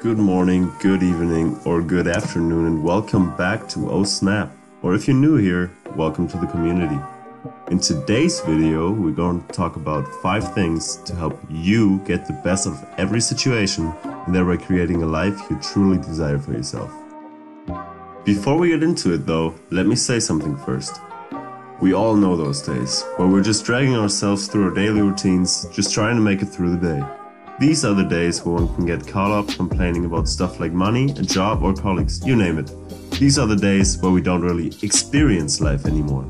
Good morning, good evening, or good afternoon, and welcome back to Oh Snap. Or if you're new here, welcome to the community. In today's video, we're going to talk about five things to help you get the best of every situation and thereby creating a life you truly desire for yourself. Before we get into it though, let me say something first. We all know those days where we're just dragging ourselves through our daily routines, just trying to make it through the day. These are the days where one can get caught up complaining about stuff like money, a job, or colleagues, you name it. These are the days where we don't really experience life anymore.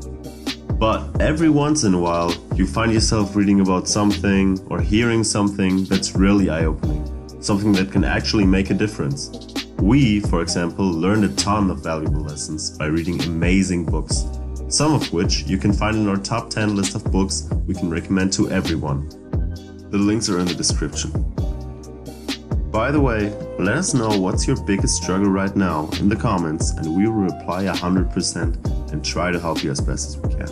But every once in a while, you find yourself reading about something or hearing something that's really eye opening, something that can actually make a difference. We, for example, learned a ton of valuable lessons by reading amazing books, some of which you can find in our top 10 list of books we can recommend to everyone. The links are in the description. By the way, let us know what's your biggest struggle right now in the comments and we will reply 100% and try to help you as best as we can.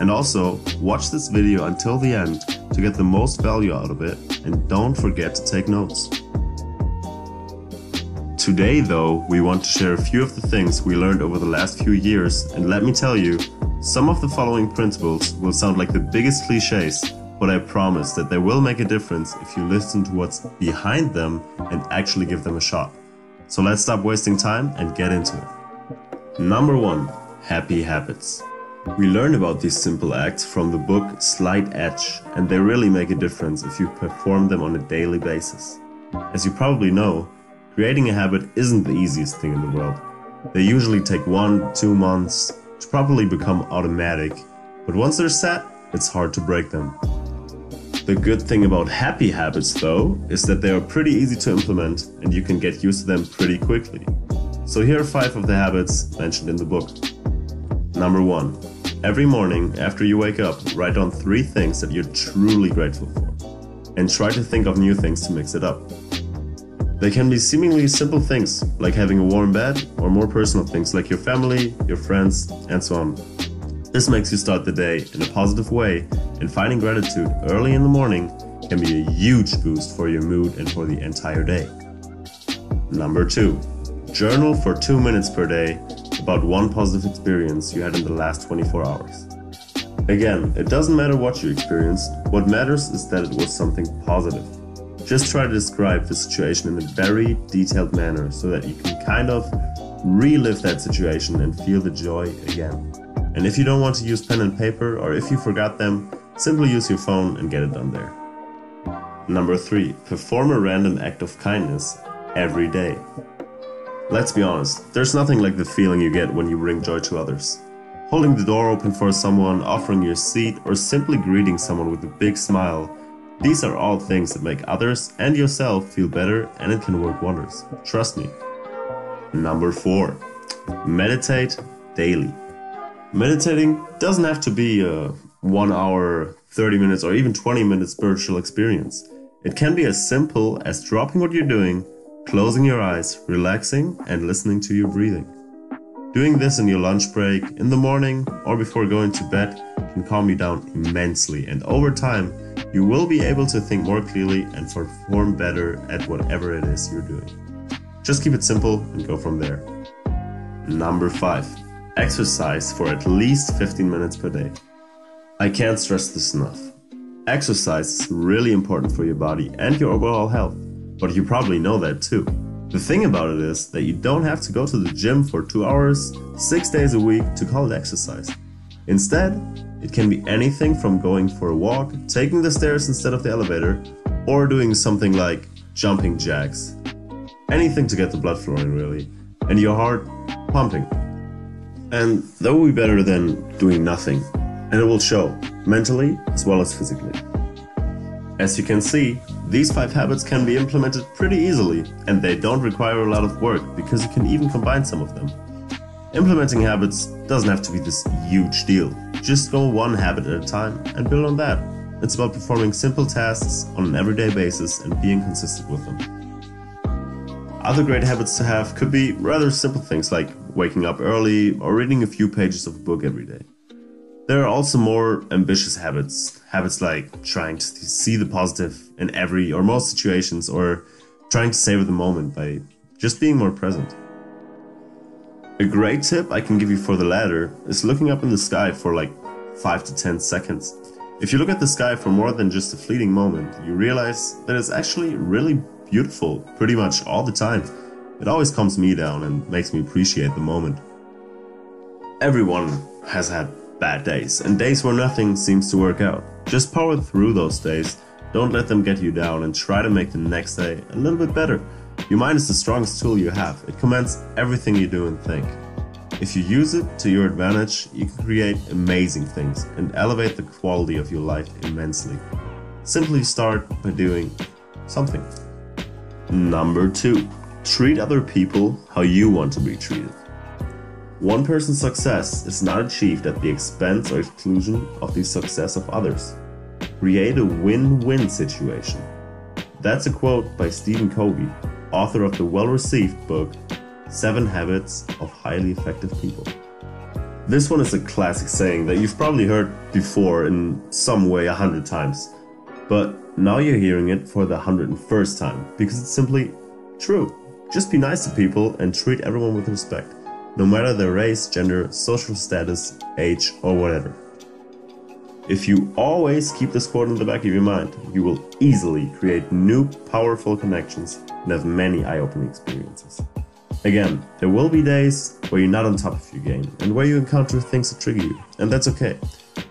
And also, watch this video until the end to get the most value out of it and don't forget to take notes. Today though, we want to share a few of the things we learned over the last few years and let me tell you, some of the following principles will sound like the biggest cliches, but I promise that they will make a difference if you listen to what's behind them and actually give them a shot. So let's stop wasting time and get into it. Number 1. Happy Habits. We learn about these simple acts from the book Slight Edge, and they really make a difference if you perform them on a daily basis. As you probably know, creating a habit isn't the easiest thing in the world. They usually take one, two months to properly become automatic, but once they're set, it's hard to break them. The good thing about happy habits, though, is that they are pretty easy to implement and you can get used to them pretty quickly. So here are five of the habits mentioned in the book. Number one, Every morning, after you wake up, write down three things that you're truly grateful for, and try to think of new things to mix it up. They can be seemingly simple things, like having a warm bed, or more personal things like your family, your friends, and so on. This makes you start the day in a positive way, and finding gratitude early in the morning can be a huge boost for your mood and for the entire day. Number 2. Journal for 2 minutes per day about one positive experience you had in the last 24 hours. Again, it doesn't matter what you experienced, what matters is that it was something positive. Just try to describe the situation in a very detailed manner so that you can kind of relive that situation and feel the joy again. And if you don't want to use pen and paper or if you forgot them, simply use your phone and get it done there. Number 3. Perform a random act of kindness every day. Let's be honest, there's nothing like the feeling you get when you bring joy to others. Holding the door open for someone, offering your seat, or simply greeting someone with a big smile, these are all things that make others and yourself feel better and it can work wonders. Trust me. Number 4. Meditate daily. Meditating doesn't have to be a 1 hour, 30 minutes, or even 20 minute spiritual experience. It can be as simple as dropping what you're doing closing your eyes, relaxing, and listening to your breathing. Doing this in your lunch break, in the morning, or before going to bed can calm you down immensely, and over time, you will be able to think more clearly and perform better at whatever it is you're doing. Just keep it simple and go from there. Number 5. Exercise for at least 15 minutes per day. I can't stress this enough. Exercise is really important for your body and your overall health. But you probably know that too. The thing about it is that you don't have to go to the gym for two hours, six days a week to call it exercise. Instead, it can be anything from going for a walk, taking the stairs instead of the elevator, or doing something like jumping jacks. Anything to get the blood flowing, really, and your heart pumping. And that will be better than doing nothing, and it will show, mentally as well as physically. As you can see, these 5 habits can be implemented pretty easily, and they don't require a lot of work because you can even combine some of them. Implementing habits doesn't have to be this huge deal. Just go one habit at a time and build on that. It's about performing simple tasks on an everyday basis and being consistent with them. Other great habits to have could be rather simple things like waking up early or reading a few pages of a book every day. There are also more ambitious habits, habits like trying to see the positive in every or most situations or trying to savor the moment by just being more present. A great tip I can give you for the latter is looking up in the sky for like 5 to 10 seconds. If you look at the sky for more than just a fleeting moment, you realize that it's actually really beautiful pretty much all the time. It always calms me down and makes me appreciate the moment. Everyone has had bad days and days where nothing seems to work out. Just power through those days, don't let them get you down, and try to make the next day a little bit better. Your mind is the strongest tool you have, it commands everything you do and think. If you use it to your advantage, you can create amazing things and elevate the quality of your life immensely. Simply start by doing something. Number two, treat other people how you want to be treated. One person's success is not achieved at the expense or exclusion of the success of others. Create a win win situation. That's a quote by Stephen Covey, author of the well received book Seven Habits of Highly Effective People. This one is a classic saying that you've probably heard before in some way a hundred times, but now you're hearing it for the hundred and first time because it's simply true. Just be nice to people and treat everyone with respect, no matter their race, gender, social status, age, or whatever. If you always keep this quote in the back of your mind, you will easily create new, powerful connections and have many eye opening experiences. Again, there will be days where you're not on top of your game and where you encounter things that trigger you, and that's okay.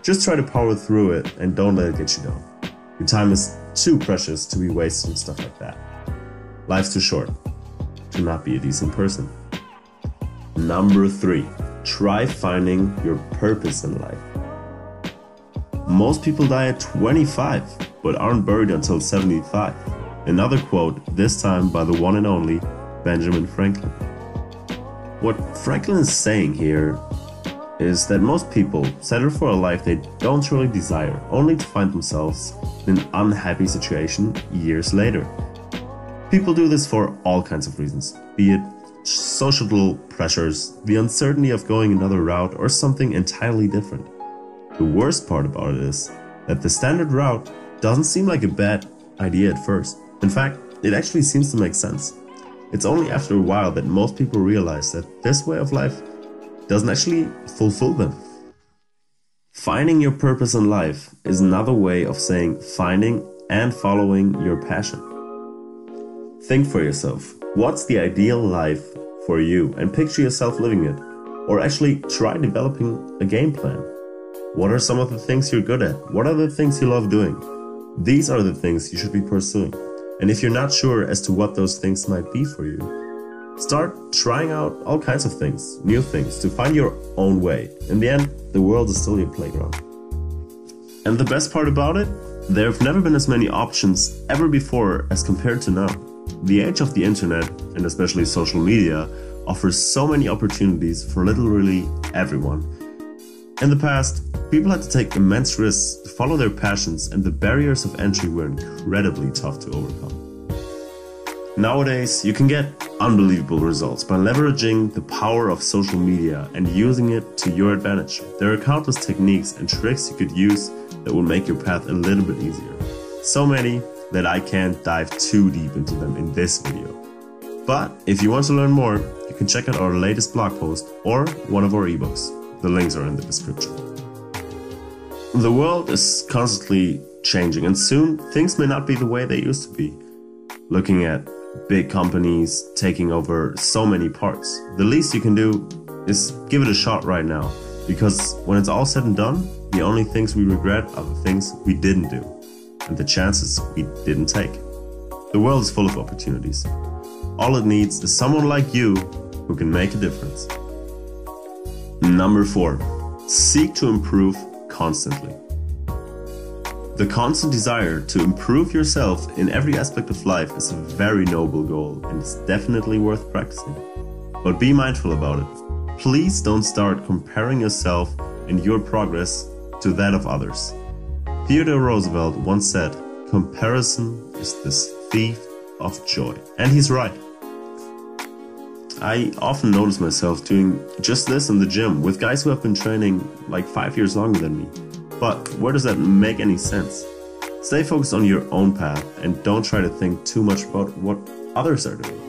Just try to power through it and don't let it get you down. Your time is too precious to be wasted on stuff like that. Life's too short to not be a decent person. Number three, try finding your purpose in life. Most people die at 25, but aren't buried until 75. Another quote, this time by the one and only Benjamin Franklin. What Franklin is saying here is that most people settle for a life they don't truly desire, only to find themselves in an unhappy situation years later. People do this for all kinds of reasons, be it social pressures, the uncertainty of going another route, or something entirely different. The worst part about it is that the standard route doesn't seem like a bad idea at first. In fact, it actually seems to make sense. It's only after a while that most people realize that this way of life doesn't actually fulfill them. Finding your purpose in life is another way of saying finding and following your passion. Think for yourself what's the ideal life for you and picture yourself living it. Or actually try developing a game plan. What are some of the things you're good at? What are the things you love doing? These are the things you should be pursuing. And if you're not sure as to what those things might be for you, start trying out all kinds of things, new things, to find your own way. In the end, the world is still your playground. And the best part about it, there have never been as many options ever before as compared to now. The age of the internet, and especially social media, offers so many opportunities for literally everyone. In the past, people had to take immense risks to follow their passions, and the barriers of entry were incredibly tough to overcome. Nowadays, you can get unbelievable results by leveraging the power of social media and using it to your advantage. There are countless techniques and tricks you could use that will make your path a little bit easier. So many that I can't dive too deep into them in this video. But if you want to learn more, you can check out our latest blog post or one of our ebooks. The links are in the description. The world is constantly changing, and soon things may not be the way they used to be. Looking at big companies taking over so many parts, the least you can do is give it a shot right now. Because when it's all said and done, the only things we regret are the things we didn't do, and the chances we didn't take. The world is full of opportunities. All it needs is someone like you who can make a difference. Number 4. Seek to improve constantly. The constant desire to improve yourself in every aspect of life is a very noble goal and it's definitely worth practicing. But be mindful about it. Please don't start comparing yourself and your progress to that of others. Theodore Roosevelt once said, Comparison is the thief of joy. And he's right. I often notice myself doing just this in the gym with guys who have been training like five years longer than me. But where does that make any sense? Stay focused on your own path and don't try to think too much about what others are doing.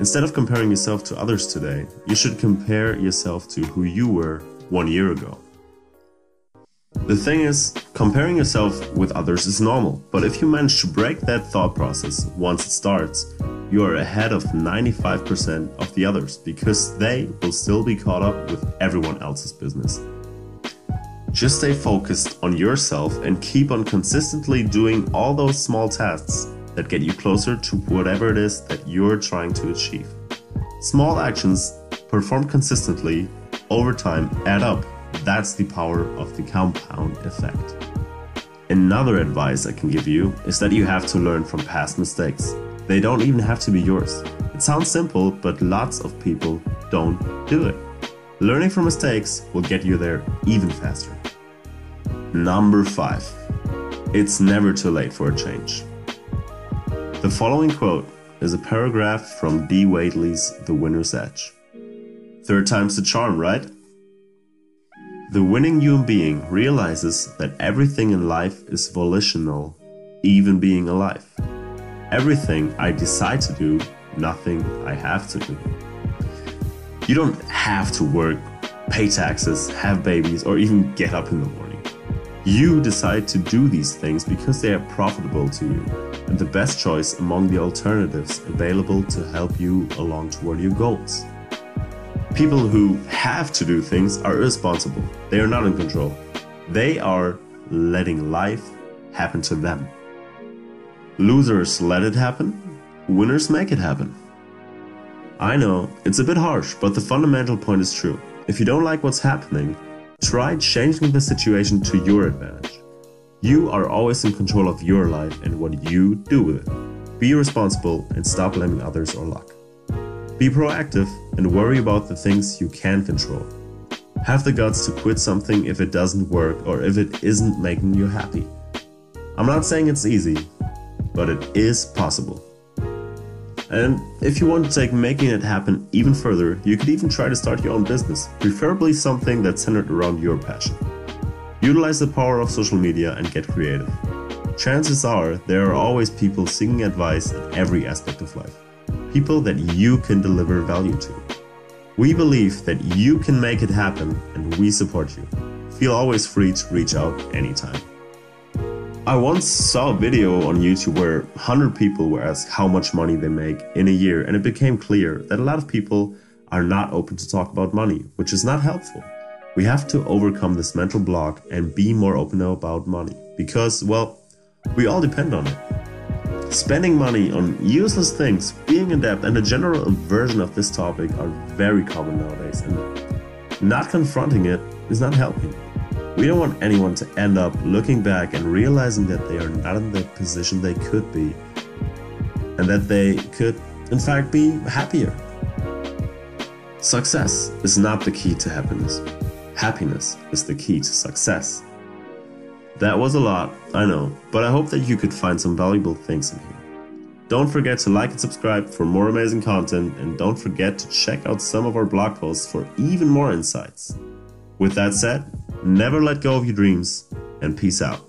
Instead of comparing yourself to others today, you should compare yourself to who you were one year ago. The thing is, comparing yourself with others is normal, but if you manage to break that thought process once it starts, you are ahead of 95% of the others because they will still be caught up with everyone else's business. Just stay focused on yourself and keep on consistently doing all those small tasks that get you closer to whatever it is that you're trying to achieve. Small actions performed consistently over time add up. That's the power of the compound effect. Another advice I can give you is that you have to learn from past mistakes. They don't even have to be yours. It sounds simple, but lots of people don't do it. Learning from mistakes will get you there even faster. Number 5. It's never too late for a change. The following quote is a paragraph from D. Waitley's The Winner's Edge. Third time's the charm, right? The winning human being realizes that everything in life is volitional, even being alive. Everything I decide to do, nothing I have to do. You don't have to work, pay taxes, have babies, or even get up in the morning. You decide to do these things because they are profitable to you and the best choice among the alternatives available to help you along toward your goals. People who have to do things are irresponsible. They are not in control. They are letting life happen to them. Losers let it happen, winners make it happen. I know, it's a bit harsh, but the fundamental point is true. If you don't like what's happening, try changing the situation to your advantage. You are always in control of your life and what you do with it. Be responsible and stop blaming others or luck. Be proactive and worry about the things you can control. Have the guts to quit something if it doesn't work or if it isn't making you happy. I'm not saying it's easy, but it is possible. And if you want to take making it happen even further, you could even try to start your own business, preferably something that's centered around your passion. Utilize the power of social media and get creative. Chances are there are always people seeking advice in every aspect of life. People that you can deliver value to. We believe that you can make it happen and we support you. Feel always free to reach out anytime. I once saw a video on YouTube where 100 people were asked how much money they make in a year, and it became clear that a lot of people are not open to talk about money, which is not helpful. We have to overcome this mental block and be more open about money because, well, we all depend on it. Spending money on useless things, being in debt, and a general aversion of this topic are very common nowadays, and not confronting it is not helping. We don't want anyone to end up looking back and realizing that they are not in the position they could be, and that they could, in fact, be happier. Success is not the key to happiness. Happiness is the key to success. That was a lot, I know, but I hope that you could find some valuable things in here. Don't forget to like and subscribe for more amazing content, and don't forget to check out some of our blog posts for even more insights. With that said, never let go of your dreams, and peace out.